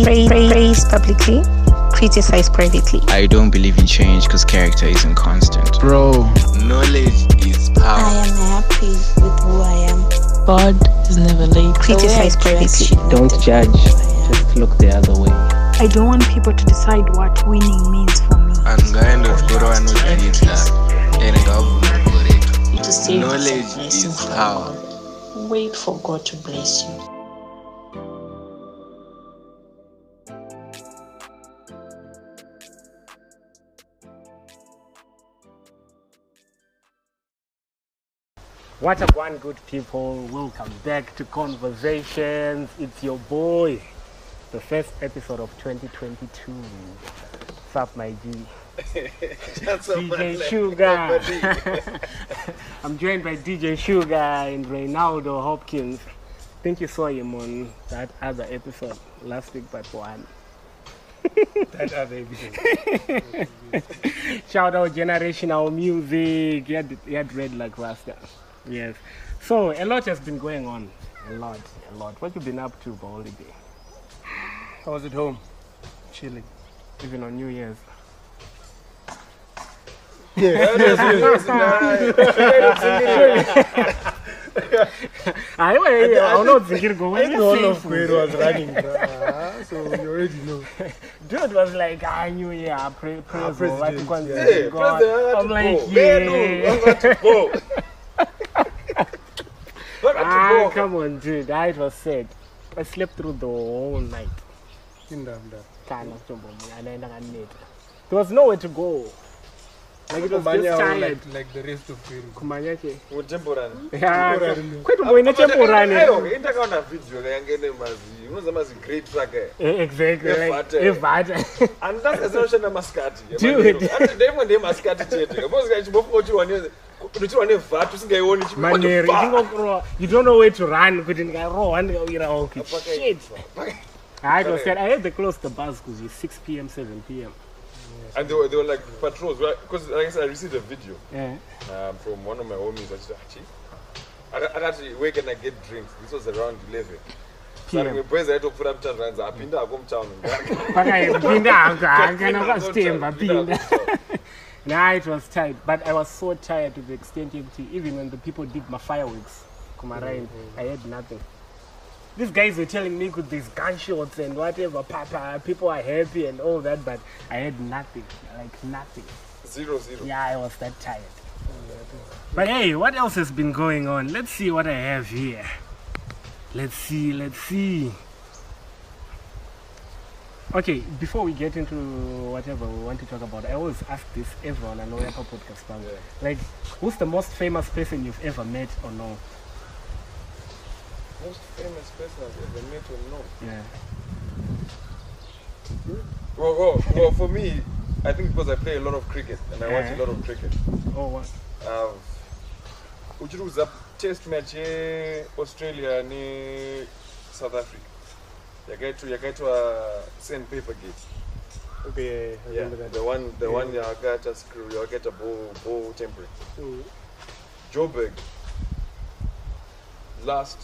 praise, praise, praise publicly, criticize privately. I don't believe in change because character isn't constant. Bro, Knowledge is power. I am happy with who I am. God is never late. Criticize The way I dress privately. don't judge. who I am. Just look the other way. I don't want people to decide what winning means for me. angaendokura vanodzidza and ngavhumukoretu To save Knowledge is a blessing is power. Wait for God to bless you. What up, one good people? Welcome back to Conversations. It's your boy, the first episode of 2022. What's up, my G? DJ Sugar. I'm joined by DJ Sugar and Reynaldo Hopkins. I think you saw him on that other episode last week, but one. that other episode. Shout out generational music. He had, he had red like Rasta. Yes. So a lot has been going on. A lot, a lot. What you been up to for holiday? I was at home, chilling. Even on New Year's. I I know Zingirgo. I When you all of food, Quero was running, bro. Ah, so you already know. Dude was like, ah, New Year, pre- praise president, what you call yeah. it, I'm like, yeah. Ah, come on, dude. Ah, it was sad. I slept through the whole night. Kana anaenda kaneta. There was nowhere to go. Like it was just Kumanya tired. like, like the rest of Quero. Kumanya che. mutemporary Yeah, Temporary. kwetu mboine temporary. ndakaona vhidhiyo yange nemazi unoziva mazi great track Eh, Exactly. Like, Evata. evata. handasi asinoshanda masikati Dude. ndaimwe ndemasikati chete kamozi chimbofunga uchiwa nevhatu usingaioni Maneri, ndingokurowa. You don't know where to run. Kuti ndikarohwa ndikawira okay. Shit. Ah, it was sad. I had to close the bus because it's 6 p.m., 7 p.m. and they were, they were like patrols because like I said I received a video Yeah. um, from one of my homies achi Aka- akati where can I get drinks this was around 11 PM. rimwe boys aitopfuura mutauranzi apinda hako mutown pakapinda hako hakana kwasitemba pinda nah it was tight but i was so tired to the extent yekuti even when the people did my fireworks. Kumarain mm-hmm. i had nothing. These guys were telling me with these gunshots and whatever papa people are happy and all that but i had nothing like nothing. Zero zero. Yeah i was that tired. But hey what else has been going on? Let's see what i have here. Let's see let's see Okay, before we get into whatever we want to talk about, I always ask this everyone I know Yapa podcast bang. Like, who's the most famous person you've ever met or know? most famous person I've ever met or know Yeah. well, well, well for me I think because I play a lot of cricket and I watch a lot of cricket Oh what? Um, I've uchiri kuziva test match eh, yeaustralia nesouth africa yakaitwa yakaitwa sandpaper gate Okay, I yeah, remember that. the one the Yeah. one yakaita screw yakaita ball ball tampering Mm. joburg last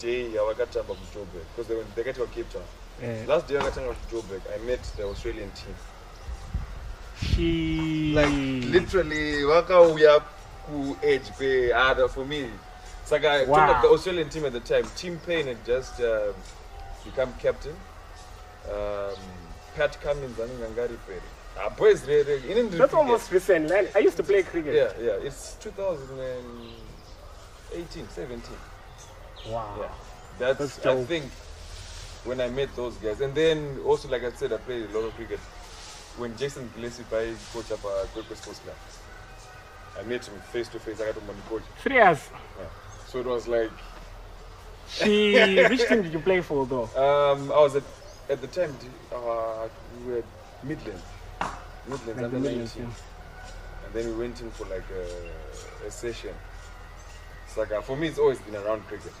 day yavakatamba kujoburg because they went- they got to cape town Yeah. last day vakatanga kujoburg i met the australian team She. like literally vakauya kuedge kweada for me saka I Wow. told the australian team at the time Tim Paine had just um, become captain um, pat cummins anenge angari peri Ah, boys rere ini ndiri That's cricket. almost recent. man. I used to play cricket. yeah yeah it's 2018 17 Wow. yeah that's, That's i think when i met those guys and then also like i said i played a lot of cricket when jason gillespie by coach up at Kwekwe sports club i met him face to face i got him on the coach Serious. so it was like She. Which team did you play for though? um i was at at the time uh, we were midlands midlands Like under the 19 Midlands, yeah. and then we went in for like a, a session it's like uh, for me it's always been around cricket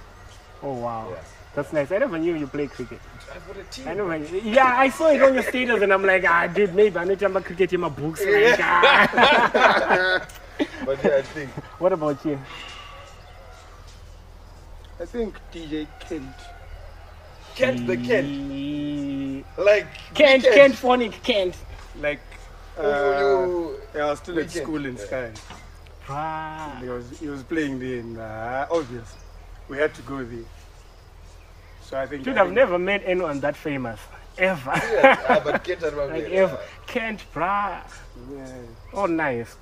Oh wow. Yeah. That's nice. I never knew you play cricket. i've got a team I never. Yeah, I saw it on your status, and I'm like, ah, dude, maybe I need to have cricket in my books. Like, ah. but yeah i think what about you? I think DJ Kent. Kent the Kent. Like Kent, weekend. Kent phonic, Kent. Like, uh, you- yeah, I was still at school in Yeah. Sky. Ah. He was, he was playing there, and uh, obvious. We had to go there. So I think. Dude, I I've think- never met anyone that famous. Ever. Yeah, ah, but Kent and like Mabel, ever. ah. Kent, bruh. Yeah. Oh, nice.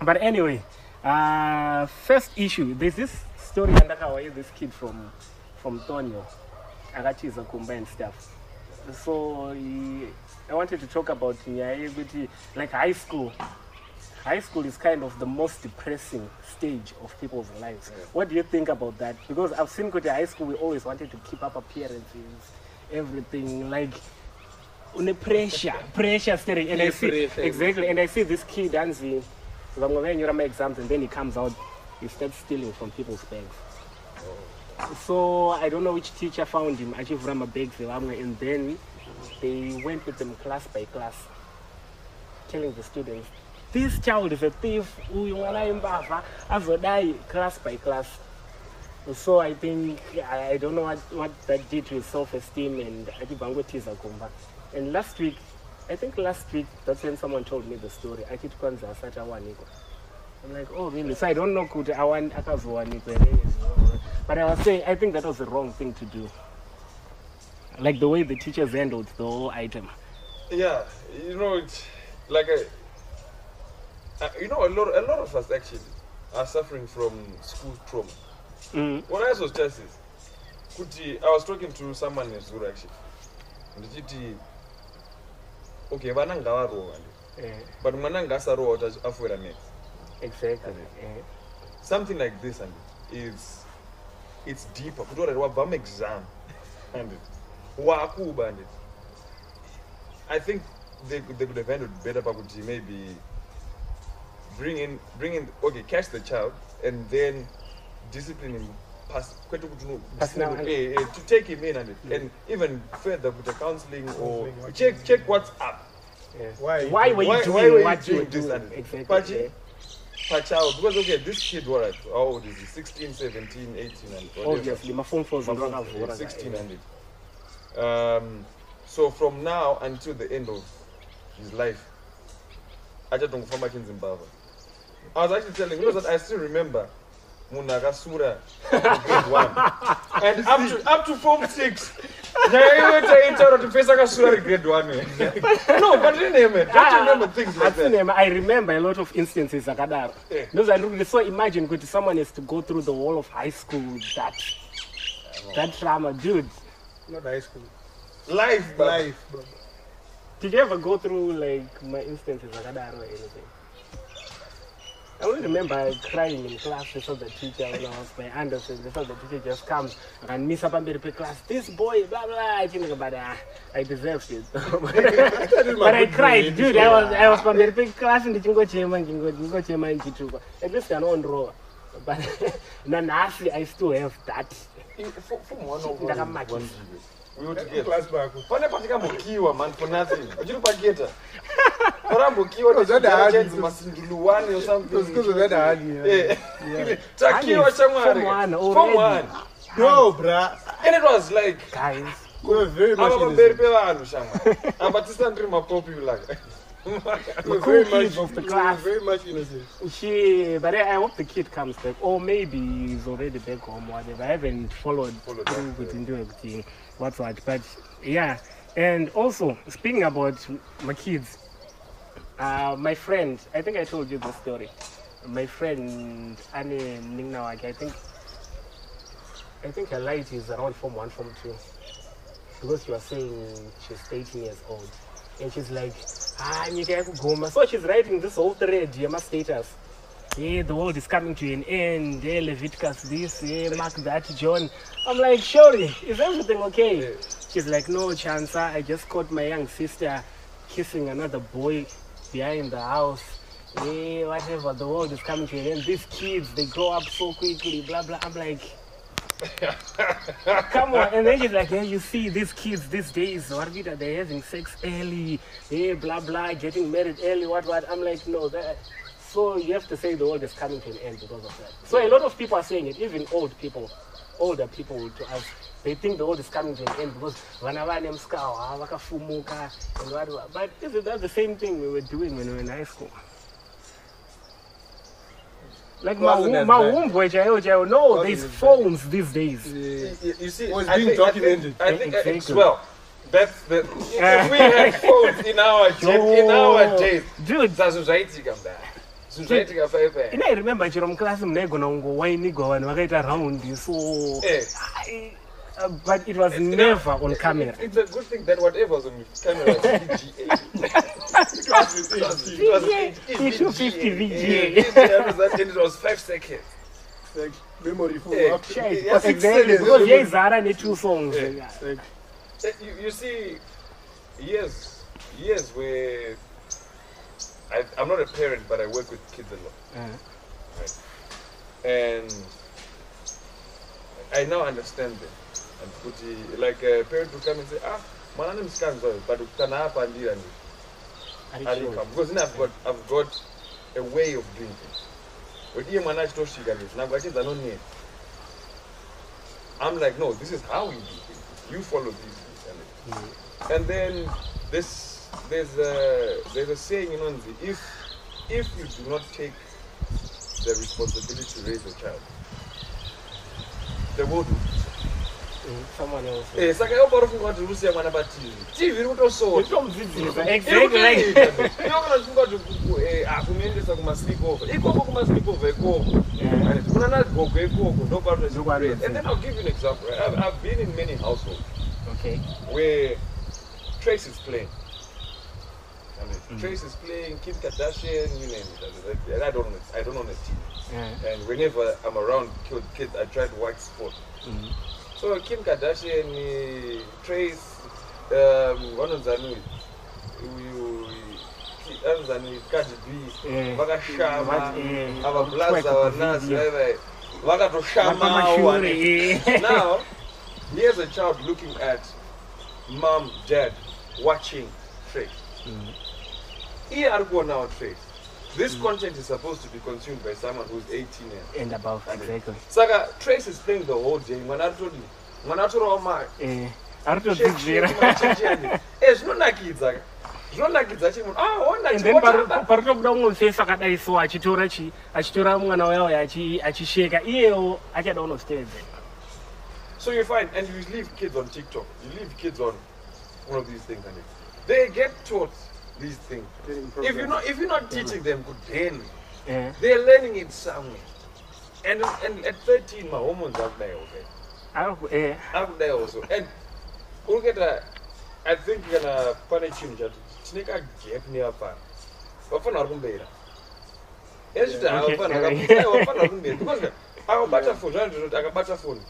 But anyway, uh, first issue. There's this story andakawaye this kid from from Tonyo, akachiza kumba and stuff. So he, I wanted to talk about nyaya yekuti like high school. High school is kind of the most depressing stage of people's lives. What do you think about that? Because I've seen kuti high school we always wanted to keep up appearances, everything like une pressure pressure staring Exactly. and i see exactly and i see this kid anzi vamwe exams and then he comes out he stealing from people's bags. So i don't know which teacher found him. Actually achivhura mabags evamwe and then they went with them class by class telling the students this child is a thief. Azodai class by class. So i think i, I don't know what, what that did to his self-esteem and achibvangotiza kumba and last week i think last week that's when someone told me the story. Achiti kwanzi asati awanikwa i'm like oh really so i don't know awan- akazowanikwa here but i was saying i think that was the wrong thing to do like the way the teachers handled the whole item Yeah, you know, it's like a, uh, you know, a lot, a lot of us actually are suffering from school trauma. mm. When I was kuti, I was talking to someone in Zura actually. Ndichiti, okay, vana ngavarowa eh, but mwana ngasarowa kuti afuera next. Exactly eh. Something like this and is, it's deeper. Kuti already wabva exam and wakuba and I think they, could- they could have handled better pakuti maybe bring in bring in okay catch the child and then discipline him pas kwete kuti no- Personal- to take him in and, and even further with the counseling or check check what's up Yeah. Why? why were you Why- doing why were you what you were doing this and- exactly But eh. Per child because okay this kid what how old is he? 16 17 18 and obviously mafoni four zinto Yeah, akavhura 16 and it. Um, so from now until the end of his life, i just don't form in chinzimbabwe. I was actually telling you know that I still remember munhu akasura grade one. And up to up to form six nyaya iwe taitaura kuti pesa akasura ari grade one eh? no but remember don't you ah, remember things like that. Asinema, I remember a lot of instances akadaro Yeah. ndozandiri so imagine kuti someone has to go through the whole of high school that that trauma dude. Not high school. life Life, bro. did you ever go through like my instances akadaro or anything I only remember crying in class before the teacher when I was my Anderson before the teacher just comes and miss up pamberi class. This boy, blah blah. I think about ah, I deserved it. but I cried, dude. I was I was pamberi class ndichingochema ndichingochema ndichituka. At least anondrowa. But nanhasi I still have that. for one of pane patikambokiwa man for nothing. Uchiri pageta parambokiwamasinduluwane eh. takiwa chamwari no bra. And it was like guys. Ava pamberi pevanhu shamwari. Amba tisandiri mapopular We the cool very much, of the class. very much innocent. She, but I, I hope the kid comes back, or maybe he's already back home. Whatever. I haven't followed Followed through up, with into everything, what's what. But yeah, and also speaking about my kids, uh, my friend. I think I told you the story. My friend Annie Ningnawaki. I think. I think her light is around form one, form two, because you was saying she's 18 years old, and she's like, ah, yakugoma. So she's writing this whole thread, yeah, my status. Yeah, the world is coming to an end. Yeah, Leviticus this, yeah, Mark that, John. I'm like, Shori, is everything okay? She's like, no, Chansa, I just caught my young sister kissing another boy behind the house. Yeah, whatever, the world is coming to an end. These kids, they grow up so quickly, blah, blah. I'm like, Come on, and then she's like, yeah, you see these kids these days, what did they're having sex early, yeah, blah blah, getting married early, what what. I'm like, no, that. So you have to say the world is coming to an end because of that. So a lot of people are saying it, even old people. older people to us, they think the world is coming to an end because vana vane muskawa vakafumuka and what but isn't that the same thing we were doing when we were in high school? Like bad. mahumbo chaiwo chaiwo no Wasn't there's phones these days You, you- see, Was I being think, I documented. think, I think uh, it's Exactly. well. That's the. If we had phones in our gen- in our days, dude zazvo zvaitika mudai zvinhu zvaitika paipai ina remember chero muklasi munaigona kungowainigwa vanhu vakaita raundi so Eh. I- uh, but it was You know, never on camera It's a good thing that whatever was on camera was VGA. it was, it was, it was VGA, VGA. 250 Yeah, VGA. VGA, and it was five seconds. Like memory full. Yeah. up. Shit, Yeah, six exactly seconds. because yaizara ne-two songs Yeah. Like, Uh, You, you see, years, years where I, I'm not a parent, but I work with kids a lot. Uh, and I now understand them. It, like a parent will come and say, ah, mwana ndimsikanzwa but kana apa ndira ndi ari ari sure. come because then I've got I've got a way of doing things. But iye mwana achitosvika ndizvo nabwo achidza anonena. I'm like, no, this is how we do things. You follow these. things." And, and then this there's a there's a saying in Onzi, if if you do not take the responsibility to raise a child, the world will Mm, someone else Eh, saka iwo parofunga kuti rusiya mwana patv tv iri kutosota Utomudzidzisa. exactly. Like inokona chifunga kuti kumuendesa kumasleepover ikoko kumasleepover ikoko. Yeah. kuna nagogo ikoko. Ndokwanodzidzisa. ndopano and then i'll give you an example? I've, i've been in many households okay. where trace is playing. And trace is playing kim kardashian you name it. And i don't know i don't own a tv yeah. and whenever i'm around kid- kids i try to watch sport. Mhm. So kim kardashian eh, trace um, vanonzani uyu Ki- anonzani cardi b. Eh, vakashama ava blaza vanasi vaivai eh. now here's a child looking at mom dad watching trace. Iye ari kuonawo trace this content is supposed to be consumed by someone who's 18 years and above And- exactly. Saka trace is playing the whole day mwana atodi mwana atorawo mari eh aritodzidzira Eh, zvinonakidza zvinonakidza chimunhu ah ona and then pari- chingotamba. paritobuda umwe mufesi akadai so achitora chi achitora mwana wayo achi- achisheka. Iyewo achada unostevedzera so you find and you leave kids on tiktok. You leave kids on one of these things and they get taught these things. If you're not if you're not teaching them good then. Eh, they're learning it somewhere. And and at 13 my hormones akudai okay ariku- eh, akudai also. And urikuita i think kana pane chinhu chati tine kagap nevafana vafana vari kumbera ezviti Yeah, okay, havafana yeah. vafana kumbera because akabata foni zvanoti akabata foni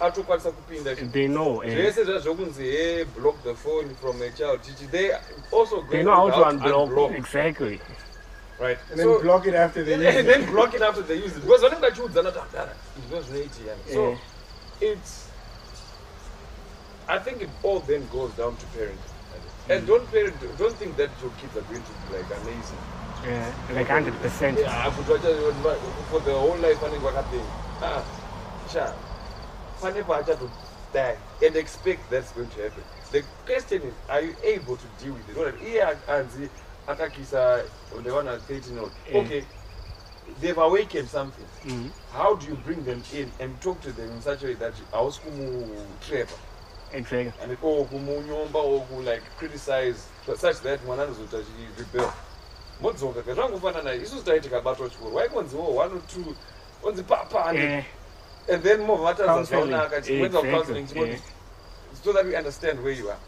atokwanisa kupinda they know zvese zvazvokunzi he block the phone from a child. Chichi they also they know how to unblock. unblock, exactly. Right. And then so block it after they use it. then block it after they use it. Because vanenge vachiudzana kuti hadara izvo zvinoitika so it's i think it all then goes down to parenting and mm. don't parent don't think that your kids are going to be like amazing eh, like 100 percent. Yeah, for the whole life vanenge vakapenga ah cha pane paachatodie and expect that's going to happen. The question is are you able to deal with it? Not iye anzi akakisa nevanhu va 13 old okay they've awakened something. Mhm. how do you bring them in and talk to them in such a way that hausi kumutrapa exactly and or kumunyomba or ku like criticize such that mwana anozoita rebel modzoka ka zvangofanana isusu taiti kabatwa chikoro waikonziwo one or two onzi papane eh, and then mobva vatadza zvaonaka chiwenza counseling? Chingoti so that we understand where you are.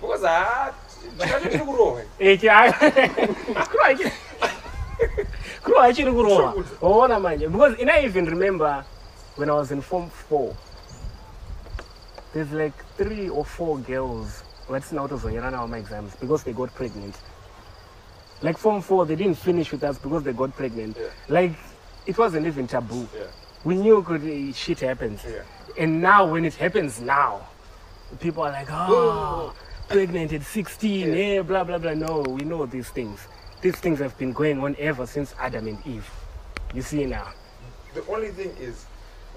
Because ha chikacho chiri kurohwa. Eh, chi- kuro hachi- kuro hachiri kurohwa. Waona manje? Because and i even remember when i was in form four there's like three or four girls vatisina kutozonyera navo maexams because they got pregnant like form four they didn't finish with us because they got pregnant Yeah. like it wasn't even taboo Yeah. we knew could, uh, shit happens Yeah. and now when it happens now people are like oh pregnant at 16 Yeah. yeah. blah blah blah no we know these things these things have been going on ever since adam and eve you see now the only thing is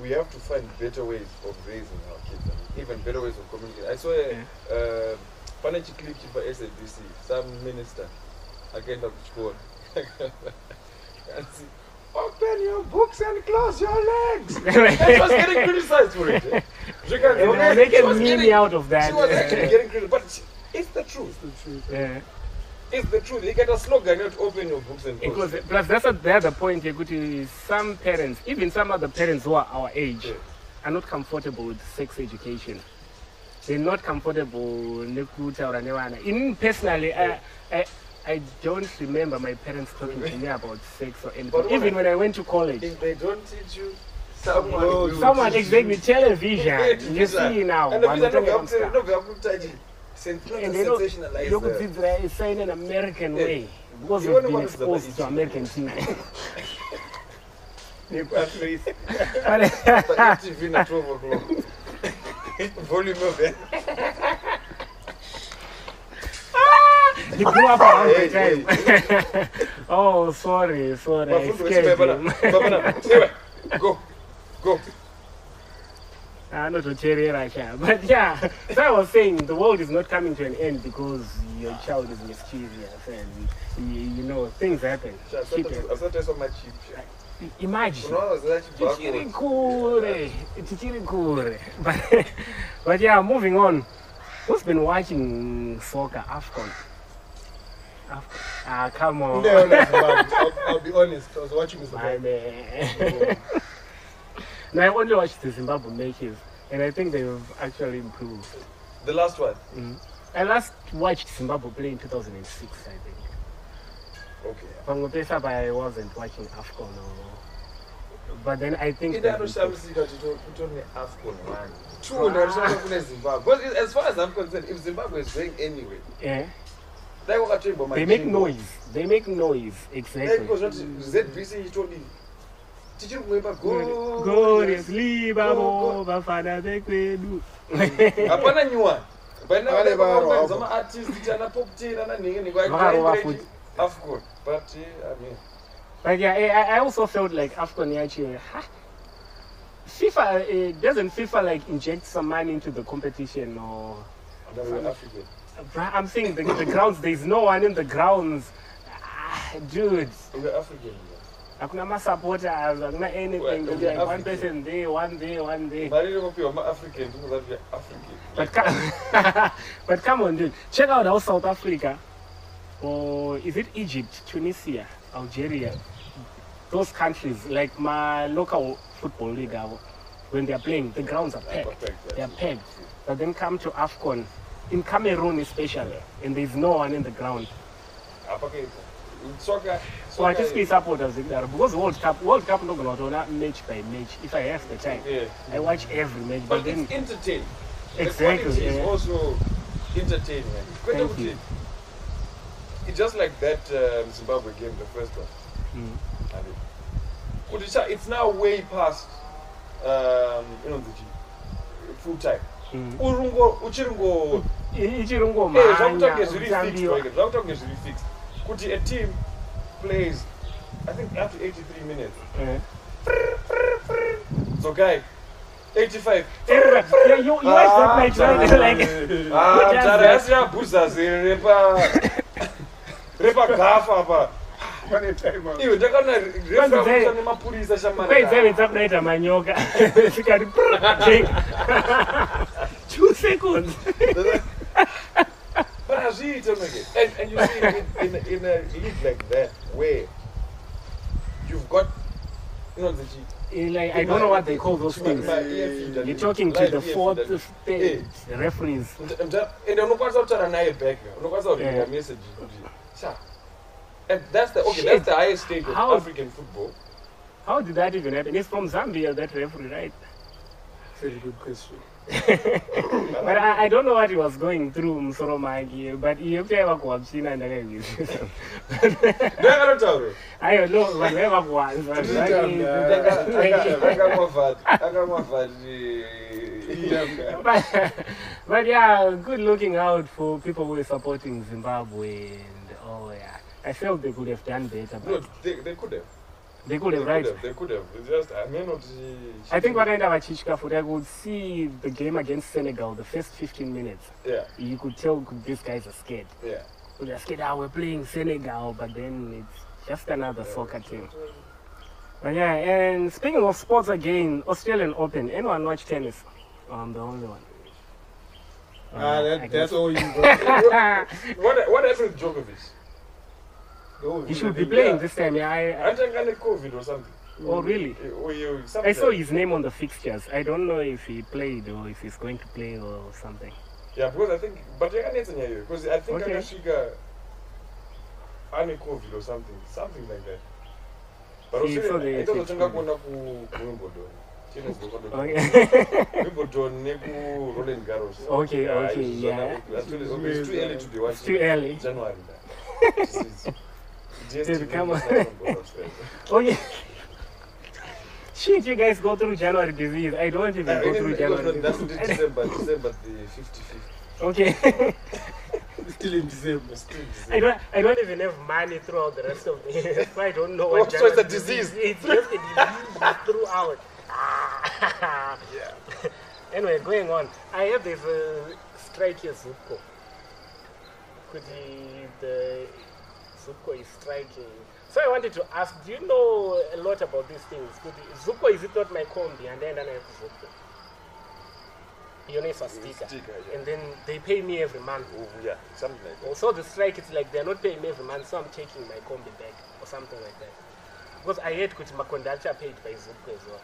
we have to find better ways of raising our kids, and even better ways of communicating. I saw a uh, pane chiclip chipa SABC, some minister akaenda kuchikora Akanzi, open your books and close your legs. and she was getting criticized for it. eh? Zvikanzi, They okay, make she a was meme out of that. She was actually getting criticized, but she- it's the truth. Yeah. It's the truth. You get a slogan, not open your books and close. Because plus that's a, the other point yekuti some parents, even some other parents who are our age, Yeah. are not comfortable with sex education. They're not comfortable nekutaura nevana. In personally, I, I, I don't remember my parents talking to me about sex or anything. But when Even I- when I went to college. If they don't teach you, someone will will Someone teach exactly you. television. You see now. And the vanhu visa vanotanga nobva vamusta- nobva kutaji sen- not And to they don't sensationalize the- yokudzidzira say in an American Yeah. way because You we've wanna been what is the exposed to issue? American TV. Nekwatrace. But TV at 12 o'clock. Volume of it. He grew up around Hey, the time. oh, sorry, sorry. I scared him. na- baba na- Anyway, Go, go. Ah, Anototerera. But yeah, so I was saying the world is not coming to an end because your child is mischievous and you, you know things happen. Shit happens. asati so much cheap Imagine. unoona zina tichiri chibhako kure tichiri kure but, but yeah moving on who's been watching soccer Afcon. Ah come on. No, no, I'll, I'll be honest. I was watching My Zimbabwe. man. no i only watched the zimbabwe matches and i think they've actually improved. The last one? Mm. I last watched zimbabwe play in 2006 i think. Okay. Pamwe pese apa i wasn't watching afcon or but then i think ida they've improved. anoshamisika kutone afcon one two narishama kune zimbabwe. Because as far as i'm concerned if zimbabwe is going anyway yeah. Dai wakatoibwa they make noise. They make noise. Exactly. Because zbc ichitodi tichiri kumwemba Gloriously, babo, bafana bekwedu. hapana nyuwani Vale varo hapo. zamaartist ana popten ana Vakarova afcon but eh, I mean, But yeah, I, I also felt like AFCON actually, huh? FIFA, uh, doesn't FIFA like inject some money into the competition or, African. I'm saying the, the grounds, there's no one in the grounds. Ah, dude, We're African. hakuna ma supporters, hakuna anything. Well, like one African. person there, one day, one there. mari inopiwa maafrican tinoziva kuti african But come, but come on, dude. Check out how South Africa, or is it Egypt, Tunisia, Algeria, those countries, like my local football league, uh, when they're playing, the grounds are packed. They're packed. But then come to AFCON, in Cameroon especially, and there's no one in the ground. soccer So I just be supporters there because World Cup, World Cup, not going to match by match. If I have the time, yeah I watch every match. But but it's entertaining exactly. the is yeah. also entertaining Thank you. it's just like that um, zimbabwe game the first one Mm. It- it's now way past um, inonzi chi full time uchiri ngo ichiri Eh, ngomhanya zvakutange zviri fixed kutambiwa. like, zvakutange zviri fixed kuti a team plays i think up to 83 minutes Eh. so guy 85 Yeah, you, you watch that match, right? Like, Ah, Just tara that. yasiya bhuzazi repa repagafa apa Pane time out. iwe ndakaona Kwanzi dai- refa nemapurisa kwaidzaivedza kudaita manyoka? Zvikati two seconds. But hazviite meke and, and you see in, in, in a league like that where you've got inonzi chi eh, like i don't know what they call those things. ma- ear feeder. you're talking to Live the ear fourth eh. feeder. stage referees. Mta- mta- ende unokwanisa kutaura naye back unokwanisa kuringa eh. Yeah. message. Kuti sha and that's the okay Shit. that's the highest stage of How- african football. How did that even happen? It's from zambia that referee right? Very good question. but I, I don't know what he was going through musoro make but yekutaiva kuwapsina ndakaizvisa ndakanotaura i don't know vanhu vaiva kuwanza but, but yeah, good looking out for people who are supporting Zimbabwe and oh yeah. I felt they could have done better, no but they, they could have they could have They right could have. They could have. It's just I may not. I think vakaenda vachitya futi I could see the game against Senegal the first 15 minutes Yeah. you could tell these guys are scared Yeah. they're scared ah we're playing Senegal but then it's just another soccer team but yeah and speaking of sports again Australian Open anyone watch tennis oh, I'm the only one Ah, I that, that's all you got. What what happened with Djokovic? Oh, he should be playing this time yeah I, I, I think I had COVID or something. oh really eh, oh, something I saw his name on the fixtures I don't know if he played or if he's going to play or something Yeah, because I think, but yakanetsa nyaya iyoyo because I think Okay. akasvika ane covid or something, something like that. But See, so they itozotanga take kuona ku Wimbledon. Wimbledon. neku Roland Garros. Okay, okay, ah, it's yeah. it's too early to be watching. it's too early January. that. This is- DSTV come on. not on Australia. Okay. Shit, you guys go through January disease. I don't even Uh, go through January That's disease. in December, December the 55th. Okay. Still in December. Still I December. don't I don't even have money throughout the rest of the year. I don't know Oh, what so it's a January disease. It's just a disease throughout. Ah. Yeah. Anyway, going on. I have this uh, strike here, Zupco. Could you the, the Zupco is striking. So I wanted to ask, do you know a lot about these things? Zupco is it not my combi and then I have Zupco? Yonesa sticker. Sticker, yeah. And then they pay me every month. Oh, yeah, something like that. Also the strike it's like they're not paying me every month, so I'm taking my combi back or something like that. Because I hate kuti my conductor paid by Zupco as well.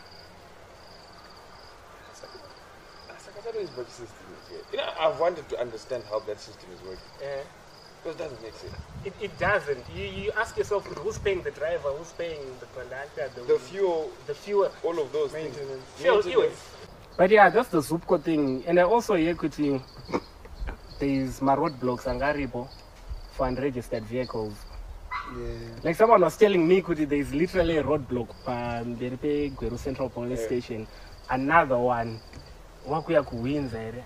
Sakataro budget system. You know, I've wanted to understand how that system is working. Eh. Because it doesn't make sense. It, it doesn't. You, you ask yourself who's paying the driver, who's paying the conductor, the, The fuel, the fuel. all of those Maintenance. things. Fuel, Maintenance. But yeah, that's the Zupco thing. And I also hear kuti there's my roadblocks angaripo for unregistered vehicles. Yeah. Like someone was telling me kuti there's literally a roadblock from pamberi pegweru central police Yeah. station. Another one wakuya kuwinza ere.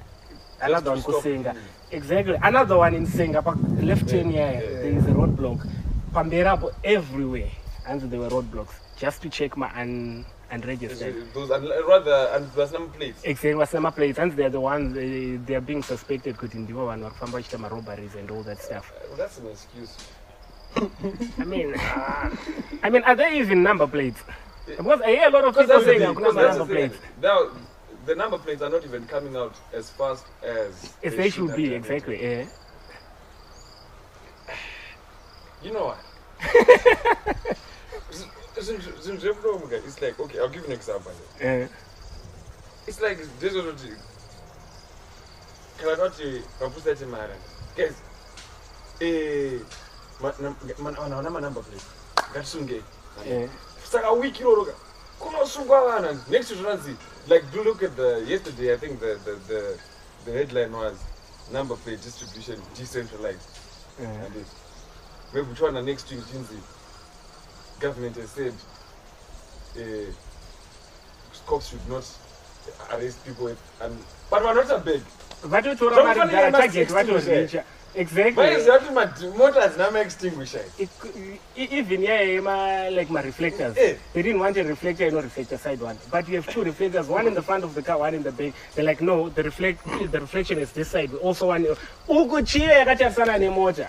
Another one stop Exactly. Another one in Senga, pa- left turn here, yeah. there is a roadblock. Pamberapo everywhere. And there were roadblocks just to check my un- unregistered. Those are rather, and there's number plates. Exactly, was number plates, and they're the ones they, they are being suspected kuti ndivo vanhu vari kufamba vachiita marobberies and all that stuff. Uh, well, that's an excuse. I mean, uh, I mean, are there even number plates? Because I hear a lot of people saying thing. Because number plates. Now, the number plates are not even coming out as fast as If they should be, exactly. Yeah. You know what? It's like, okay, I'll give you an example. Yeah. It's like, this is what you kana kuti vapusati mara guys eh, ma- na- ma- oh, vanhu havana manumber plate ngatisungei Yeah. saka wiki iroro ka kunosungwa vanhu next to zvinonzi like do look at the yesterday i think the, the, the, the headline was number plate distribution decentralized. Yeah. and it maybe uchiwana next to chinzi government has said uh, cops should not arrest people with, and, but vanhu vatabeg vatotora mari target 16 vatozvicha exactly vaiziva kuti ma- mota hadzina maextinguishers It cou- e- even yeah, eh, my like my reflectors. Eh. They didn't want a reflector, you know, reflector side one. But you have two reflectors, one in the front of the car, one in the back. They're like, no, the reflect the reflection is this side. Also want uh, ukuchiya yakatarisana nemota.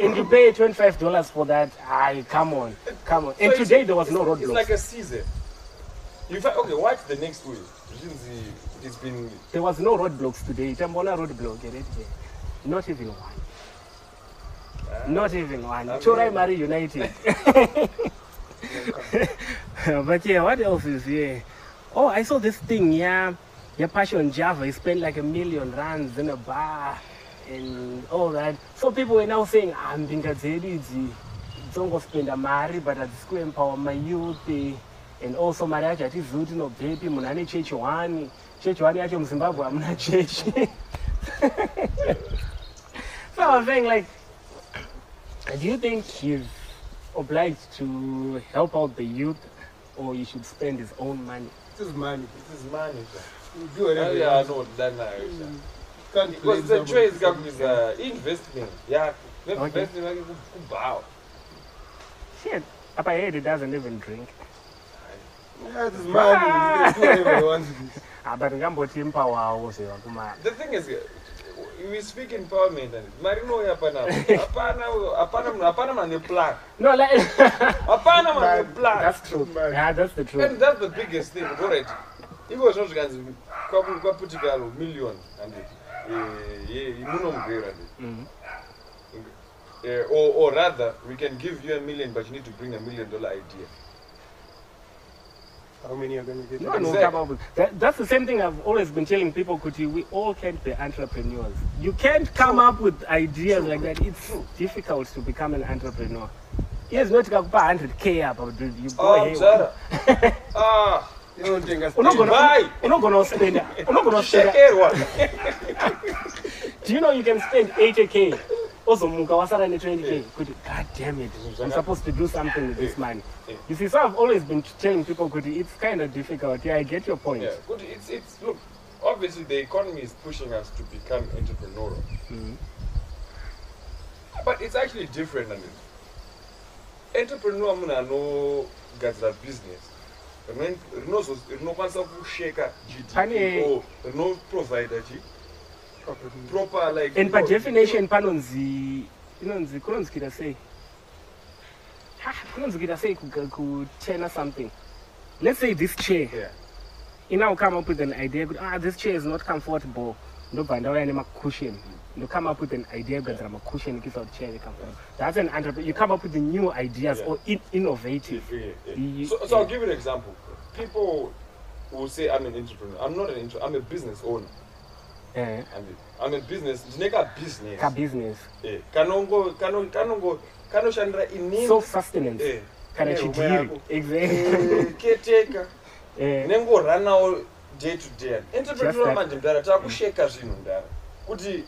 And you pay twenty five dollars for that. i come on, come on. And So today there was no roadblocks. It's like a season. You find, okay, watch the next week. It's been there was no roadblocks today. Tambona roadblock eh, already there. Not even one. Not even one. I Chorai Mari United. but yeah, what else is here? Oh, I saw this thing, yeah. Your passion Java, he spent like a million rands in a bar and all that. So people were now saying, ah, mbinga dzedu idzi dzongospenda mari but hadzisi kuempower my youth eh." and also mari yacho hatizivi kuti inobvepi munhu ane chechi one chechi one yacho muzimbabwe hamuna chechi so i was saying like do you think he's obliged to help out the youth or he should spend his own money This is money. this is money. sir. You do whatever you Yeah, I want. know that now. sir. Can't blame Because the somebody choice for comes with something. uh, investment. Yeah, Okay. investment like kubao. shit Up ahead, he doesn't even drink. Yeah, this man, he can do whatever he wants. Ah, but ngamboti impawawo sevakuma The thing is, uh, we speak empowerment and Marino hapana. Hapana, hapana, munhu- hapana man a plan. no like Hapana man a plan. that's true yeah that's the truth. And truth that's the biggest thing, alright. Iko zvinhu zvikanzi kwapu- kwaputikalo million and imunomugwera Mhm. Uh, or, or rather, we can give you a million, but you need to bring a million dollar idea. How many are going to get no no Exactly. come up with that, that's the same thing i've always been telling people kuti we all can't be entrepreneurs you can't come up with ideas like that it's difficult to become an entrepreneur yes not kakupa 100k apa but you go Oh, Zara. ah, You don't think that's unogona Bye. unogona uspenda unogona uspenda shekerwa. Do you know you can spend 80k ozomuka wasara ne20k kuti god damn it i'm supposed to do something with this money Yeah. you see so i've always been telling people kuti it's kind of difficult yeah i get your point Yeah, good. It's, it's, look, obviously the economy is pushing us to become entrepreneurial. Mhm. But it's actually different than it. Entrepreneur munhu anogadzira business rinokwanisa kusheka GDP rinoprovida chi proper like and by definition panonzi inonzi kunonzikita sei Ha, kunonzikita sei kutena something let's say this chair Yeah. you now come up with an idea ah this chair is not comfortable ndobva ndauya nemacushion you come up with an idea kugadzira macushion kuti chair comfortable that's an entrepreneur you come up with the new ideas Yeah. or in innovative Yeah, yeah. You- So, so I'll give you an example. People will say I'm an entrepreneur. I'm not an entrepreneur. I'm a business owner. Eh, I'm a, I'm a business. Ndinenge a business. ka business Eh, kanongo kano kanongo kanoshandira inini. self sustenance Eh, kana ne home chidhiri yako. exactly Eh, caretaker. Eh, nengoranawo day to day entrepreneur that. manje mudara takusheka zvinhu mudara kuti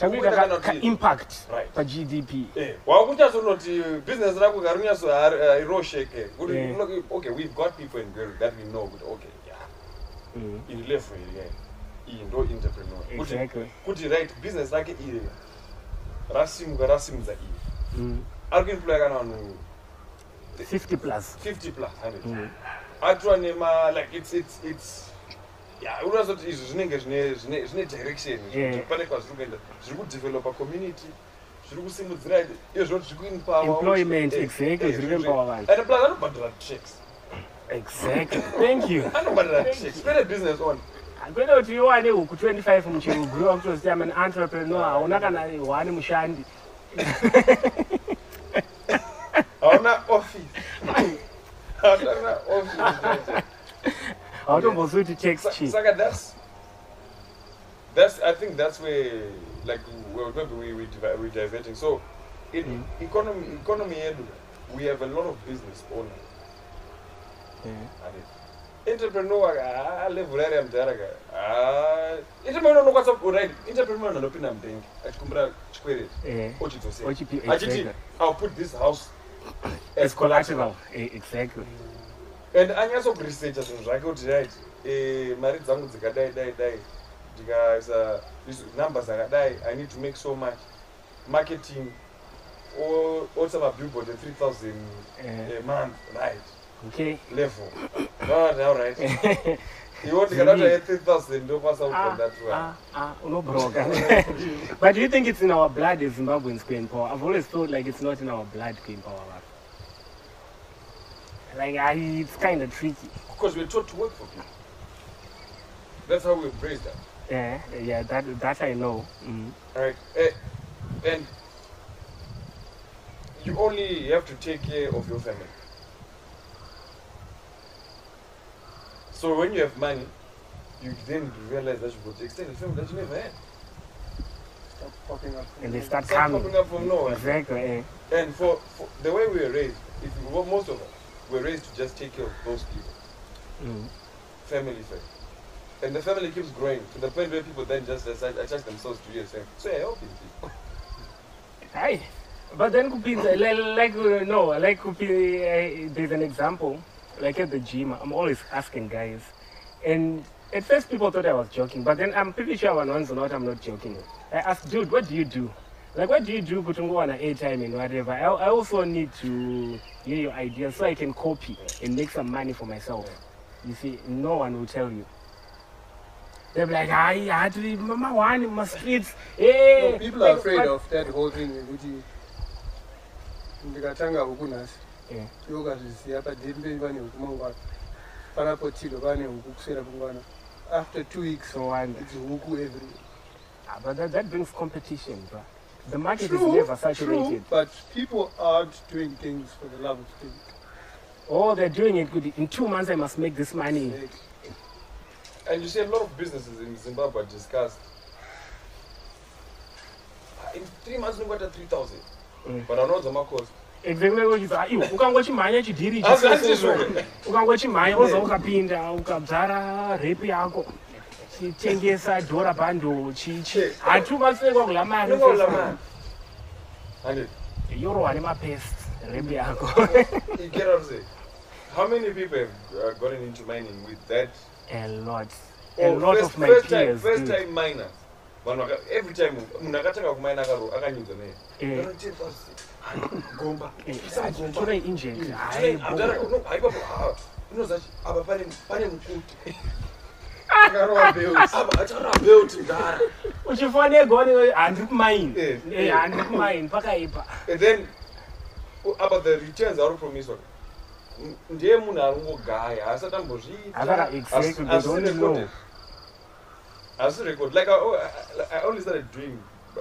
chakuita Unoita kana ka- ka kuti- impact Right. pa gdp Eh, wakunyazonoti business rako garinyazoirosheke kuti Yeah. uno- okay we've got people in Gweru that we know kuti okay yeah Mm, iri level iri yeah iyi ndo entrepreneur. Kuti exactly. kuti right business rake iri rasimuka rasimudza iyi. Mm, ari kuemploya kana vanhu 50 plus. 50 plus 100 Mm. atora nema like it's it's it's yeah unazoti izvi zvinenge zvine zvine zvine direction Yeah. pane kwazviri kuenda. Zviri kudevelopa community zviri kusimudzira iyo zvinoti zviri kuempower Employment, Eh, exactly, zviri kuempower vanhu. and plus anobhadhira tax exactly. Thank you. Anobhadhira tax kwete business on kwete kuti iwane huku 25 muchiruguru wakutoziti am an entrepreneur hauna kana hwane mushandi? Hauna office. Hauna office. Hautombozivi kuti tax Saka, that's that's I think that's where like well, maybe we we we're diverting. So in hmm. economy economy yedu, we have a lot of business owners. It- entrepreneur ah level area mudhara ka. Ah entrepreneur unokwanisa ku- right entrepreneur anopinda mudengi achikumbira chikwereti Eh, ochidzosera ochipi- achiti i'll put this house as collateral. Eh, exactly. And anyatso kuresearcha zvinhu zvake kuti right eh, mari dzangu dzikadai dai dai. Ndikaisa isu- numbers akadai. I need to make so much. Marketing o- oisa mabillboard e3000 Eh. a month right. Okay. Level all right. Iwo ndikadata e3000 ndokwanisa kugona tu Ah, ah, unobroka but do you think it's in our blood as zimbabweans kuempower i've always felt like it's not in our blood kuempower vanhu like I, it's kind of tricky because we're taught to work for people. That's how we're raised up yeah yeah that that i know. Mm. right. Eh, and you only have to take care of your family so when you have money you then realize that you've got extended family that you never had Start popping up. and they start Start coming popping up from nowhere exactly eh. and for, for the way we were raised if you, well, most of us were raised to just take care of those people mm. family first and the family keeps growing to the point where people then just decide attach themselves to you and say so yeah helping people Aye. But then kupinza like, like uh, no like kupi, uh, there's an example like at the gym I'm always asking guys. And at first people thought I was joking but then I'm pretty sure one one's not I'm not joking. I asked dude what do you do? Like what do you do? Kuti ungowana airtime and whatever. I, i also need to hear your ideas so i can copy and make some money for myself. You see no one will tell you. They'll be like hayi hati mama one mastreets hey No, eh, people are afraid of that whole thing ndikatanga huku nhasi Yeah. iwo ukazviziva vane huku mangwana panapotido vane huku kuswera kungwana after two weeks it's huku every Ah, but that, that brings competition bro. the market True, is never true, saturated but people aren't doing things for the love of things oh they're doing it good in two months i must make this money Exactly. And you see, a lot of businesses in Zimbabwe are discussed. "Ah, In three months, we got 3,000. Mm. But I know the cost. Exactly aiwa ukangochimhanya chidhiri ukangochimhanya woza ukapinda ukadzara repi yako chitengesa dhora bando chichi hati ukasekwa kula mari yorowa nemapest repi yako? How many people have uh, gotten into mining with that? a lot. A Oh, lot first, of my first time, peers first do. time vaka- every time munhu akatanga kumaina akanyudza nei Eh, gomba. Eh, tora inject hayi bo. inozachi apa pane pane mukuti. Akarova bills. apa achara belt ndara uchifonegwa handiri kumaini Eh, Eh, eh. handiri kumaini pakaipa. And then u- apa the returns ari promiswa ndiye munhu ari kungogaya haasati Asaka exactly, they don't know. asi record. Like I, oh, I, I only started doing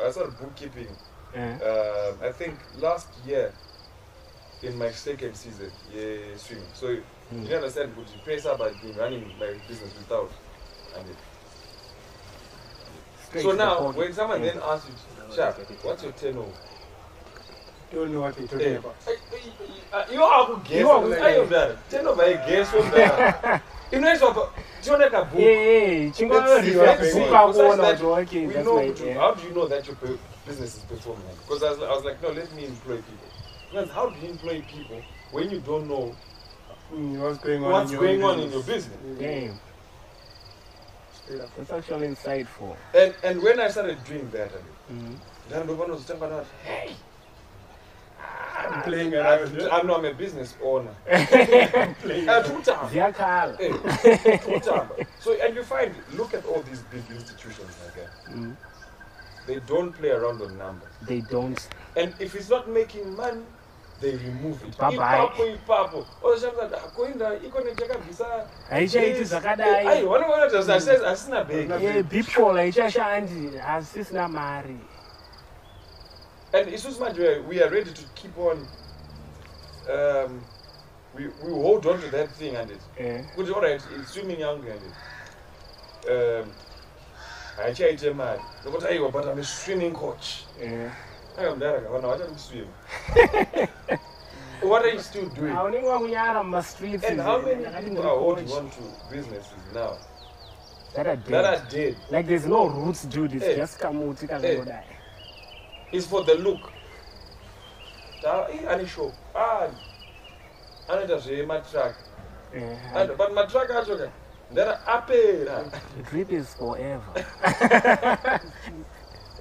i started bookkeeping Eh, um, I think last year in my second season, yeah, swim. So Mm. you understand, but the pace up I've been running my business without. And it. So now, when someone Yeah. then asks you, Sharp, what's your turnover? You don't know what they're talking about. I- I- I- You are who guess. You are You who- are that. Turnover, I guess from that. You know, it's about. Do you know a book? Let's chingava see, refer let's to see. book Besides akuona that, kuti okay we know. my to- yeah. How do you know that your pe- business is performing? Because I was, I was like, no, let me employ people. Because how do you employ people when you don't know what's going on what's in your going on in your business? business? Damn, that's actually insightful. And and when I started doing that, then the one was talking about, hey, I'm playing around. I, I know I'm a business owner. Uh, two times. Ziyakhala. Hey, two times. So and you find, look at all these big institutions like that. Mm. They don't play around on numbers. They don't. And if it's not making money, they remove it. Bye-bye. Ipapo, ipapo. Ozoshamisa kuinda iconnect yakabvisa. Haichaiti Ai, zvakadai. wanoona kuti asina asina bhegi. Eh, bipol haichashandi hasisina mari. And isusu manje we are ready to keep on um, we, we hold on to that thing and it Eh, kuti alright swimming yangu and it um, haichaite mari. Nokuti aiwa but I'm a swimming coach. Akamdaraka vanhu havachati kuswima what are you still doing? Haunenge wakunyara mumastreets. and how many people are holding on to businesses now? That are that dead. are dead. Like there's no roots, dude. It's Eh. just kamuti kangodai. is for the look. Ane shop. Ah, anoita zvematruck Eh, And- but matruck acho ka ndara apera drip is forever.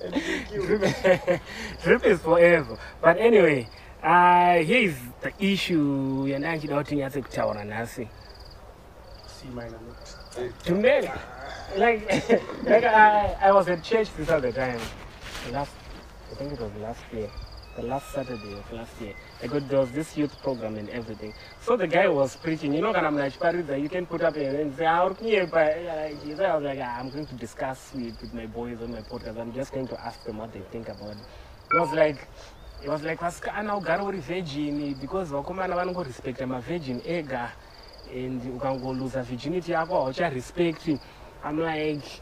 And we kill. drip, drip is forever. But anyway, uh, here is the issue yandanchida nyatse kutaura nhasi. See mine, I'm not. Today, like, like I, I was at church this other time. Last, I think it was last year. The last Saturday of last year. I got there was this youth program and everything. So the guy was preaching, you know, kana mnachiparidza, you can put up here and say, "Ah, uri kunyepa." Like, so I was like, "Ah, I'm going to discuss with, with my boys on my podcast. I'm just going to ask them what they think about it. It was like, it was like vasikana ugara uri virgin because vakomana vanongorespecta mavirgin ega and ukangoluza virginity yako haucharespecti i'm like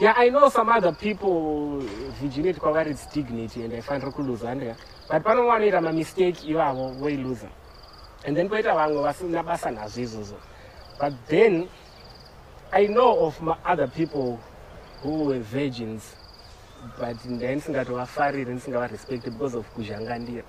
yeah i know some other people virginity kwavari its dignity and haifaniri kuluza ndea but panonge vanoita mamistake ivavo voiluza and then poita vamwe vasina basa nazvo izvozvo but then i know of other people who were virgins but ndai ndisingatovafariri ndisingavarespecti because of kuzhangandira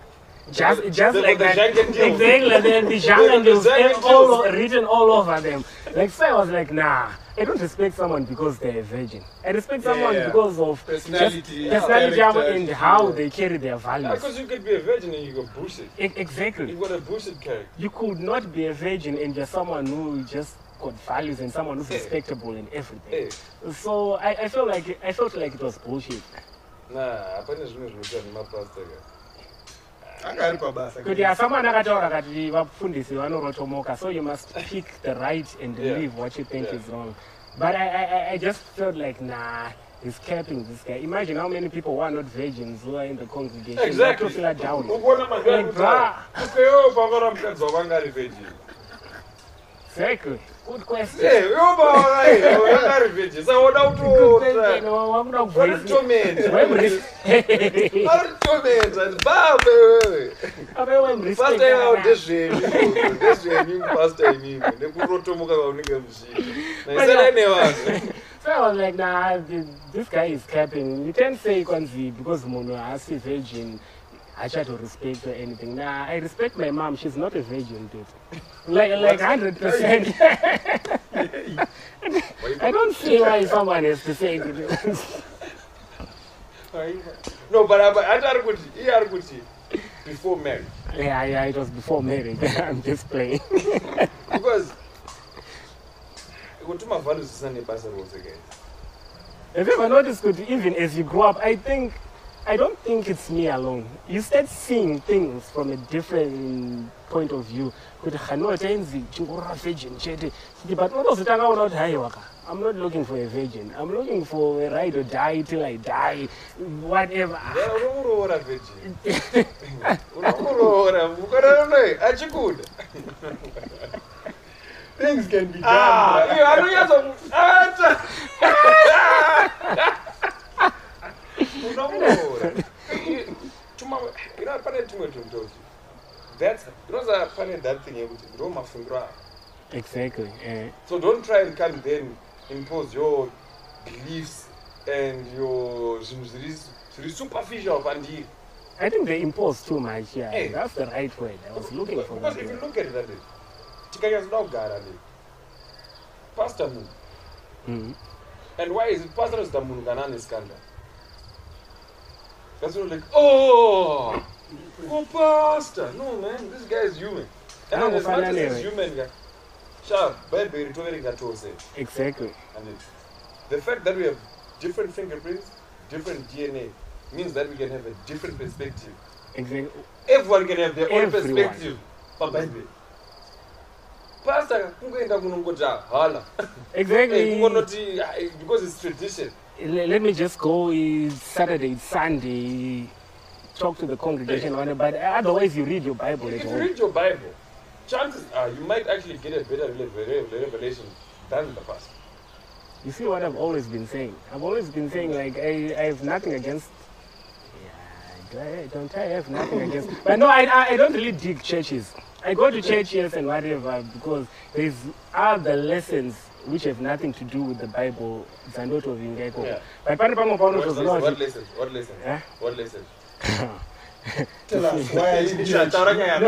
Just, just The- like the that. Exactly, the, the The all written all over them. Like, so I was like, nah, I don't respect someone because they're a virgin. I respect Yeah, someone yeah. because of Personality, just personality and how yeah. they carry their values. Because you could be a virgin and you go bullshit. E- exactly. You've got a bullshit character. You could not be a virgin and you're someone who just got values and someone who's respectable in everything. So I, I felt like I felt like it was bullshit. nah, zvimwe zvinoitwa nemapasta ka. Anga ari pabasa kuti asamana akataura kati vafundisi vanorotomoka so you must pick the right and Yeah. leave what you think Yeah. is wrong but I, I, I- just felt like nah he's capping this guy imagine how many people who are not virgins who are in the congregation Exactly. Down Like, bruh. ukewo pavana mukadzi wavanga ari virgin exactly. Good question. Eh, iwo pavanga ari virgin saka oda Good question. kutota. Wakuda kuvoice- Waritomenta. Wemri- aritomenta babe wewe. Abe wemri- pasta ivavo ndezvenyu ndezvenyu pasta imimi nekurotomoka kwaunenge muchiita naisarai nevanhu So I was like, nah, th- this guy is capping. You can't say Kwanzi because Mono has a virgin. I try to respect anything. Nah, I respect my mom. She's not a virgin, dude. Like, like hundred percent. I don't see why someone has to say. it. no but apa- ati ari kuti iye ari kuti before marriage yeah, yeah, it was before marriage. I'm just playing. because kuti mavhalues zvisina nebasa rose guys Have you ever noticed that even as you grow up, I think, I don't think it's me alone. You start seeing things from a different point of view. Kuti hano tenzi chingorora virgin chete. But unotozotanga ona kuti haiwa ka. I'm not looking for a virgin. I'm looking for a ride or die till I die. Whatever. Yeah, unomuroora virgin unomuroora mukararanoe achikuda things can be Ah, done iyo anonyatsoata unomuroora pane tumwe tunhu that's inoza pane that thing yekuti ndo mafungiro avo Exactly. eh. So don't try and come then impose your beliefs and your zvinhu zviri zviri superficial pandiri. I think they impose too much. Yeah, Hey. that's the right word. I was looking for Because that. if you look at that way, tikanyatsoda kugara ne pastor munhu Mhm. and why is it pastor anozita munhu kana ane scandal that's what like oh pastor no man this guy is human and as much as he's human guy sha bhaibheri toverenga tose Exactly. And it, the fact that we have different fingerprints, different DNA, means that we can have a different perspective. Exactly. Everyone can have their own Everyone. perspective. paBhayibheli. Pastor kungoenda kunongoti hala. Exactly. Kungonoti ah, because it's tradition. Le- let me just go it's Saturday, Sunday, talk to the congregation, whatever, but otherwise you read your Bible at If you home. read your Bible, chances are you might actually get a better revelation than the pastor. You see what I've always been saying? I've always been saying like I, I have nothing against. Yeah, I, don't I have nothing against? But no, I, I, don't really dig churches. I go to churches and whatever because there's other lessons which have nothing to do with the Bible. Zandoto vingeko. Yeah. But pane pamwe pauno What, what lessons? What lessons? Eh? What lessons? Tell us why are you in No, nyaya.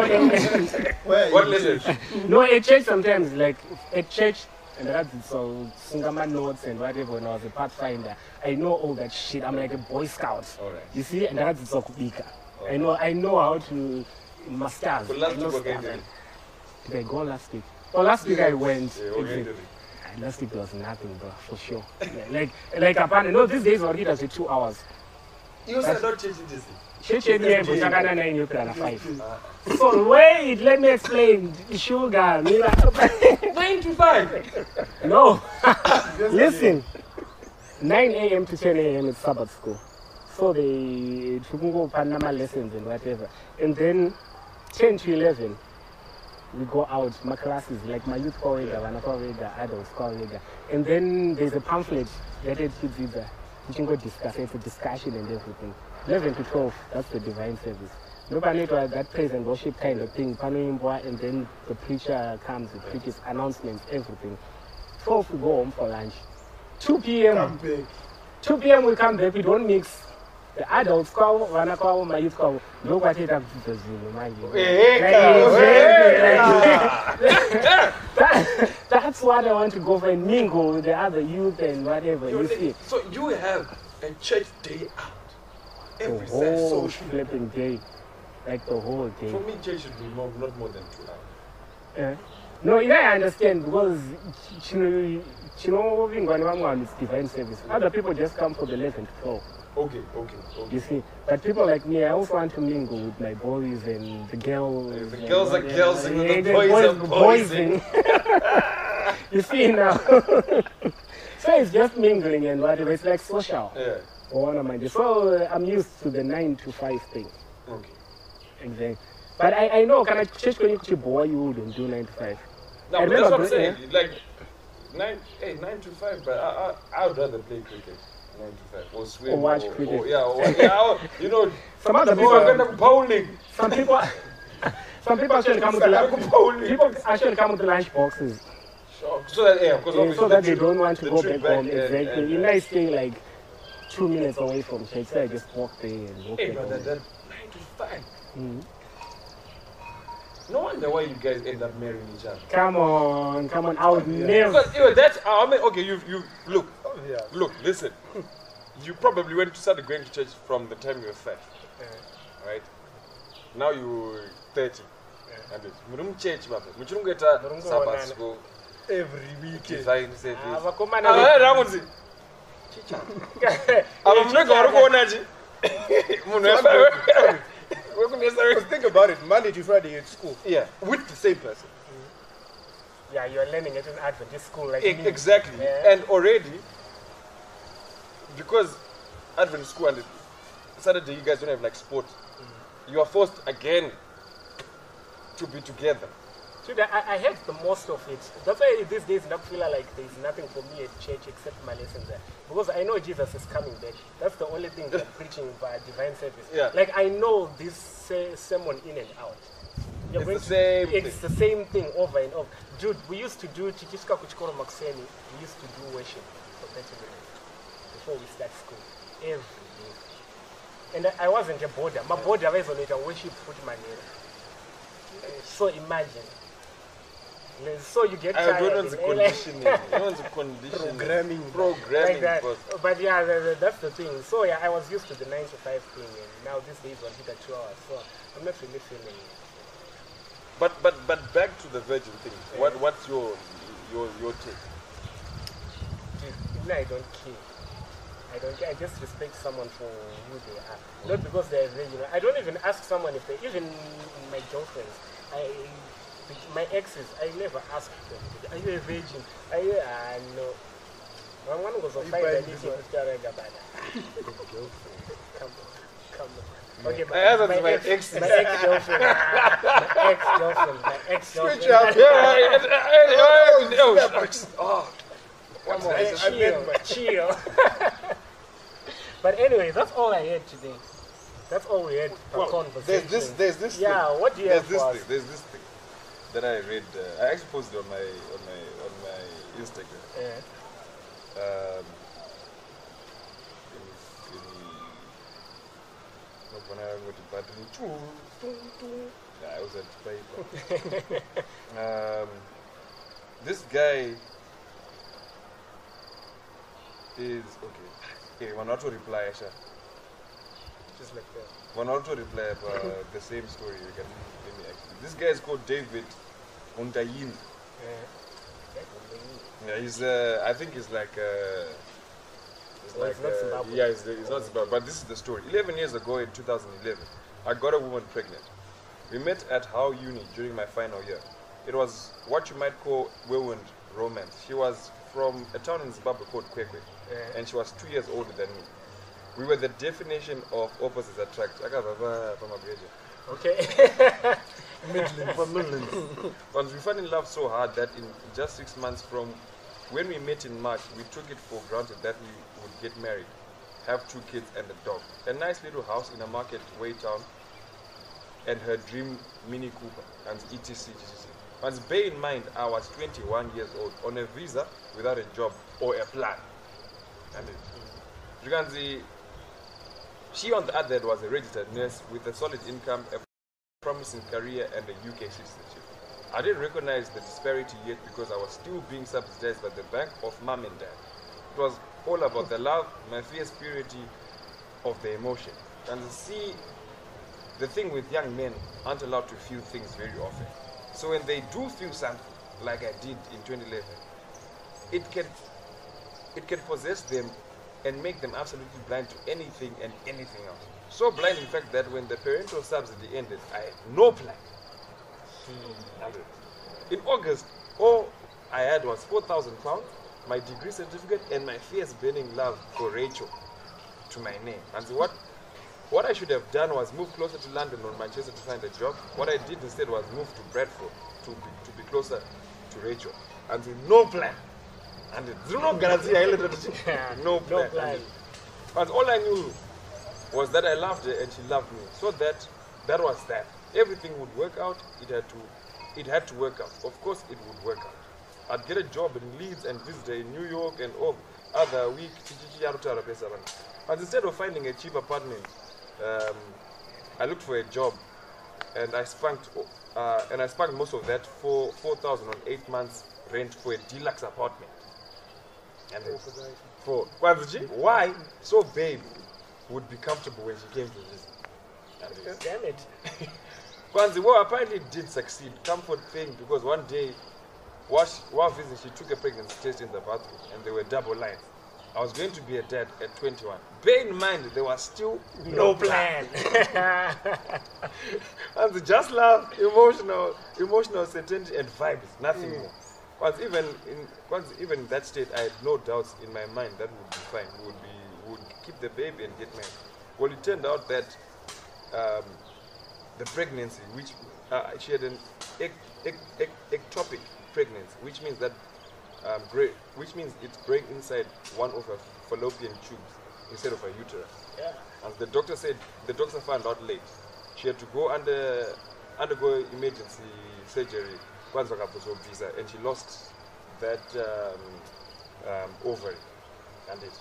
What you in church? lessons? no, at church sometimes, like at church, and that's so Sungama notes and whatever. When I was a pathfinder, I know all that shit. I'm like a boy scout. Alright. You see, and that's so kubika. I know, I know how to masters. So last I week, okay, Did I go last week? Oh, last week I went. Yeah, okay, exit. Ah, Last week was nothing, bro, for sure. like, like, apparently, no, these days already does it two hours. You said not changing this. Church here, but Chakana nine, you plan five. Uh-huh. So wait, let me explain. Sugar, Mira. Nine to five. No. Listen. 9 a.m. to 10 a.m. is Sabbath school. So they took go Panama lessons and whatever. And then 10 to 11, we go out. My classes, like my youth Vana corridor, adults corridor. And then there's a pamphlet that it kids either. You go discuss. It's a discussion and everything. 11 to 12, that's the divine service. Nobody need that praise and worship kind of thing. Panoimbwa, and then the preacher comes, the preaches announcements, everything. 12 we go home for lunch. 2 p.m. 2 p.m. we come back. We don't mix. the adults kwavo vana kwavo mayouth kwavo ndokwatiita kudzidza zvinhu manje Eheka, Like, that- that's what i want to go for and mingle with the other youth and whatever you see So you have a church day out the every whole Saturday. flipping day like the whole day For me, church should be more, not more than two hours. Eh. no ina i understand because nevamwe vanhu its divine service other people just come for the 11 to 12 Okay, okay, okay. You see, but people like me, I also want to mingle with my boys and the girls. The girls are girls and the Yeah, boys are boys. you see now. so it's just mingling and whatever. It's like social. Yeah. One of my. So uh, I'm used to the nine to five thing. Okay. Exactly. But I, I know, can I change when you boy you wouldn't do nine to five? No, but that's what I'm saying. Like nine, hey, nine to five. But I, I, I would rather play cricket. Nine to five, or swim, Or watch or, cricket. Or, yeah, or, yeah. Or, you know, Some other people are going to bowling. some people, some people actually come with the lunch. People actually come with the lunch boxes. So that yeah, because Yeah, so that they don't want to the go trip back home. and- Exactly. and- you and- know, I stay like two minutes away from church, so I just walk there and walk Hey, back home. that, that nine to five. Mhm. No wonder why you guys end up marrying each other. Come on, come on. I would never. Because you know, that's I mean, okay, you you look, Yeah. look, listen. You probably went to started going to church from the time you were five, right? Now you're thirty. And it's muri muchechi baba muchirongeta Muri sabbath school every weekend. Divine service vakomana ava rangunzi ava munenge vari kuonachi munhu wekunesa Because think about it, Monday to Friday at school. Yeah. With the same person. Yeah, you're learning at an Adventist school like E- me. exactly. Yeah. and already because advent school and saturday you guys don't have like sport. Mm. You are forced again to be together Dude, I, I hate the most of it. That's why these days I feel like there's nothing for me at church except my lessons there. Because I know Jesus is coming back. That's the only thing they're preaching by divine service. Yeah. Like I know this se- sermon in and out. You're It's the to- same It's thing. the same thing over and over. Dude, we used to do Chichiska Kuchikoro Makseni. We used to do worship for 30 minutes before we start school. Every day. And I, I wasn't a border. My border was on it. worship put my name. So imagine. So you get i tired. don't know the and, like- conditioning i don't know the conditioning Programming. like programming that. But yeah, the, the, that's the thing. So yeah, I was used to the nine to five thing, and now these days one hit at two hours. So I'm not really feeling. it. but but but back to the virgin thing what what's your your your take Dude, I don't care. I don't care. I just respect someone for who they are, not because they're virgin. I don't even ask someone if they even my girlfriends. I my exes. I never ask them. Are you a virgin? Are you? Ah no. One goes on You fire. buy I this need to one? tell Gabana. Come on, come on. Okay, I asked them to my ex, exes. my ex-girlfriend, my ex-girlfriend, my ex-girlfriend. Switch up. yeah and, and, and, oh, shucks. oh Come on, I- I chill, meant my- chill. but anyway, that's all I had today. That's all we had for well, conversation. there's this there's this yeah, thing. what do you there's have this for thing us? there's this thing that i read uh, i actually posted on my on my on my instagram Yeah. um, in, when I went to battle, choo, tung, tung. Yeah, I was at paper. um, this guy is okay. Okay, one auto reply, Asha. Just like that. One auto reply about the same story. You can let me. This guy is called David Undayin. Yeah. He's. Uh, I think he's like. Uh, he's Oh, he's not uh, Zimbabwe. Yeah, he's, he's not Zimbabwe. But this is the story. 11 years ago in 2011, I got a woman pregnant. We met at How Uni during my final year. It was what you might call whirlwind romance. She was from a town in Zimbabwe called Kwekwe, Yeah. and she was two years older than me. We were the definition of opposites attract. Akababa pamabreja. Okay. But we fell in love so hard that in just six months from when we met in March, we took it for granted that we would get married, have two kids and a dog, a nice little house in a market way town, and her dream Mini Cooper and etc. But bear in mind, I was 21 years old on a visa without a job or a plan. And it, you can see, She, on the other hand, was a registered nurse with a solid income, promising career, and a UK citizenship. I didn't recognize the disparity yet because I was still being subsidized by the bank of mom and dad. It was all about the love, my fierce purity of the emotion. And see, the thing with young men aren't allowed to feel things very often. So when they do feel something, like I did in 2011, it can it can possess them and make them absolutely blind to anything and anything else. So blind, in fact, that when the parental subsidy ended, I had no plan. Hmm. In August, all I had was 4,000 pounds, my degree certificate, and my fierce burning love for Rachel to my name. And so what, what I should have done was move closer to London or Manchester to find a job. What I did instead was move to Bradford to be, to be closer to Rachel. And so no plan. And there's no guarantee, I let her- no plan. No plan. But all I knew was that I loved her and she loved me. So that that was that. Everything would work out. It had to it had to work out. Of course it would work out. I'd get a job in Leeds and visit her in New York and all other week. But instead of finding a cheap apartment, um, I looked for a job and I spunked uh, and I spunked most of that for four thousand on eight months rent for a deluxe apartment. And then for Kwanziji, why so babe would be comfortable when she came to visit. And Damn it. Kwanzi, well, apparently it did succeed. Comfort thing because one day, while, she, while visiting, she took a pregnancy test in the bathroom and there were double lines. I was going to be a dad at 21. Bear in mind, there was still no plan. and just love, emotional, emotional certainty and vibes, nothing more. Once even in once even in that state, I had no doubts in my mind that would be fine. We would be would keep the baby and get married. Well, it turned out that um, the pregnancy, which uh, she had an ec- ec- ec- ectopic pregnancy, which means that um, gra- which means it's growing inside one of her fallopian tubes instead of her uterus. Yeah. And the doctor said the doctor found out late. She had to go under undergo emergency surgery kwanza vakabvisa and she lost that um, um, ovary. And it?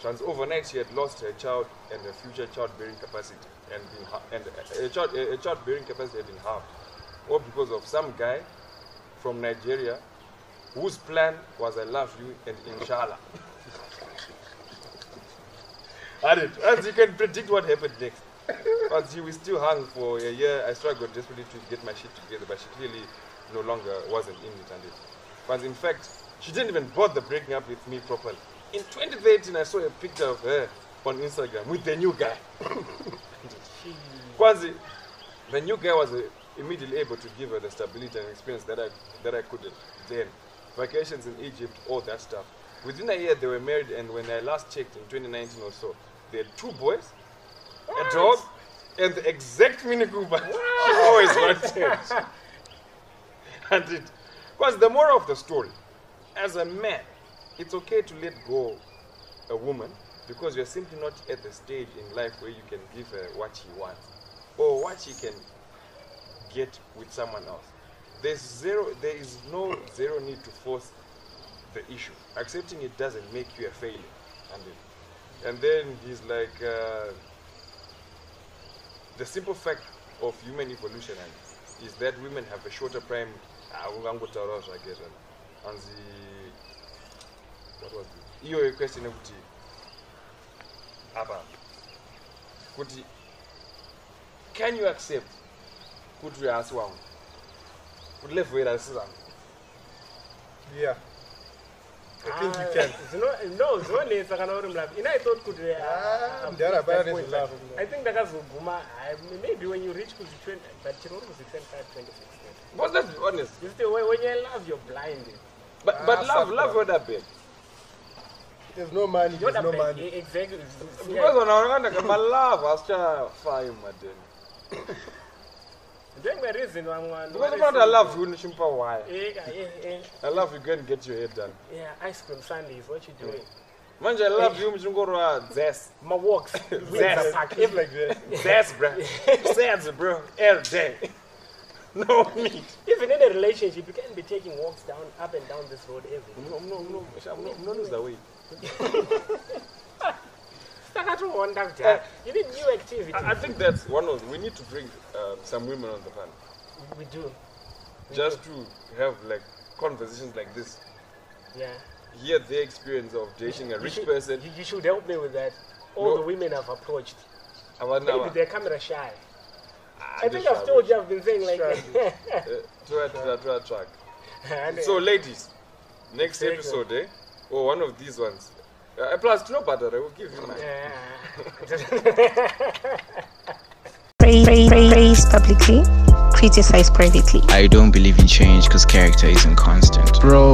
Trans overnight she had lost her child and her future childbearing capacity and been and a, child a, a childbearing capacity had been halved. All because of some guy from Nigeria whose plan was I love you and inshallah. And it. As you can predict what happened next but she was still hung for a year. I struggled desperately to get my shit together, but she clearly no longer wasn't in it and it. But in fact, she didn't even bother breaking up with me properly. In 2013, I saw a picture of her on Instagram with the new guy. Kwanzi, the new guy was uh, immediately able to give her the stability and experience that I that I couldn't then. Vacations in Egypt, all that stuff. Within a year, they were married, and when I last checked in 2019 or so, they had two boys, a dog, and the exact Mini Cooper she always wanted. and it was the moral of the story. As a man, it's okay to let go a woman because you're simply not at the stage in life where you can give her what she wants or what she can get with someone else. There's zero, there is no zero need to force the issue. Accepting it doesn't make you a failure. And, it, and then he's like, uh, the simple fact of human evolution and is that women have a shorter prime. Ah, ungangotaura zvake zvana. Hanzi, what was it? Iyo question yekuti apa kuti can you accept kuti uyo asi wangu kuti level iri asi rangu yeah i think you can. Zino- no zvinonetsa kana uri mulavi ina i thought kuti Ah, ndara that pane point, zvilavo. but i think ndakazoguma I- maybe when you reach kuzi 20 but chiro uri kuzi 25 26 but let's be honest? You still when, when you're in love you're blind. But, Ah, but love fuck love that. yoda babe there's no money you're there's the no bad- money. Exactly. Because ona unakandaka malove asichafai madeni reason vanhu because vari if not i love you nichimupa wire Eh, eh, eh, i love you go and get your head done. Yeah ice cream sundaes what you doing? Manje i love you muchingorwa zes. My walks Zest. park It's like that. Zes bro. Zes bro. Every day no meat even in a relationship you can't be taking walks down up and down this road every day. No no no no no the way takatoonda kudhaya you need new activity I, I think that's one of we need to bring um, some women on the panel we do just to have like conversations like this. yeah Hear their experience of dating a rich should- person. you, you should help me with that all No. the women i've approached maybe they're camera shy Ah, i think i've told you i've been saying like Uh, try, try, try, track. Uh, So, ladies, next episode, eh? Or one of these ones. Uh, plus, no butter, I will give you mine. Praise, praise, praise publicly, criticize privately. I don't believe in change because character isn't constant. Bro,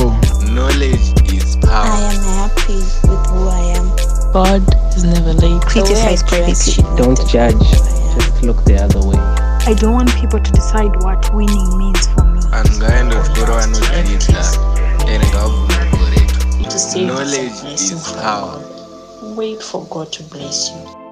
knowledge is power. I am happy with who I am. God is never late. Criticize The way I dress privately. Don't judge, who I am. just look the other way. I don't want people to decide what winning means for me. Angaenda kutora anodzidza ene ngavhuna kuretu. To save Knowledge is power. Wait for God to bless you.